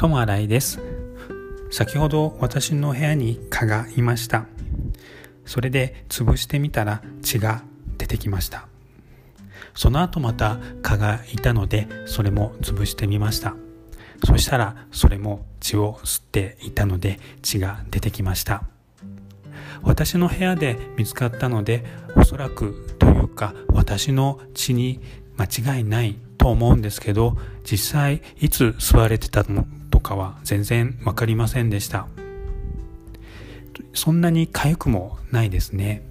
友新井です。先ほど私の部屋に蚊がいました。それで潰してみたら血が出てきました。その後また蚊がいたのでそれも潰してみました。そしたらそれも血を吸っていたので血が出てきました。私の部屋で見つかったのでおそらくというか私の血に間違いないと思うんですけど実際いつ吸われてたのとかは全然分かりませんでした。そんなに痒くもないですね。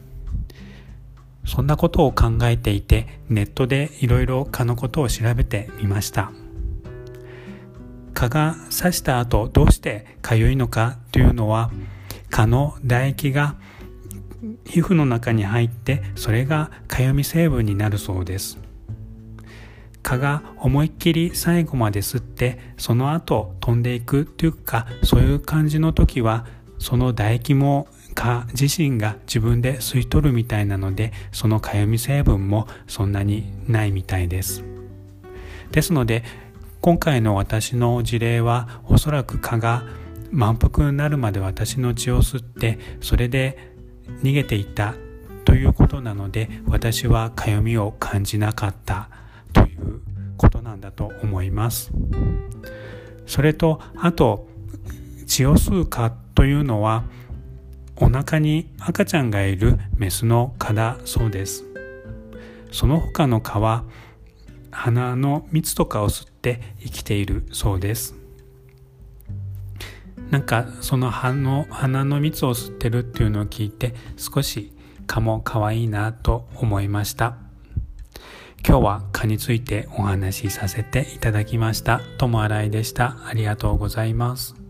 そんなことを考えていてネットでいろいろ蚊のことを調べてみました。蚊が刺した後どうして痒いのかというのは蚊の唾液が皮膚の中に入ってそれが痒み成分になるそうです。蚊が思いっきり最後まで吸ってその後飛んでいくというかそういう感じの時はその唾液も蚊自身が自分で吸い取るみたいなのでそのかゆみ成分もそんなにないみたいです。ですので今回の私の事例はおそらく蚊が満腹になるまで私の血を吸ってそれで逃げていたということなので私はかゆみを感じなかった。んだと思います。それとあと血を吸う蚊というのはお腹に赤ちゃんがいるメスの蚊だそうです。その他の蚊は鼻の蜜とかを吸って生きているそうです。なんかその鼻の鼻の蜜を吸ってるっていうのを聞いて少し蚊も可愛いなと思いました。今日は蚊についてお話しさせていただきました。ともあらいでした。ありがとうございます。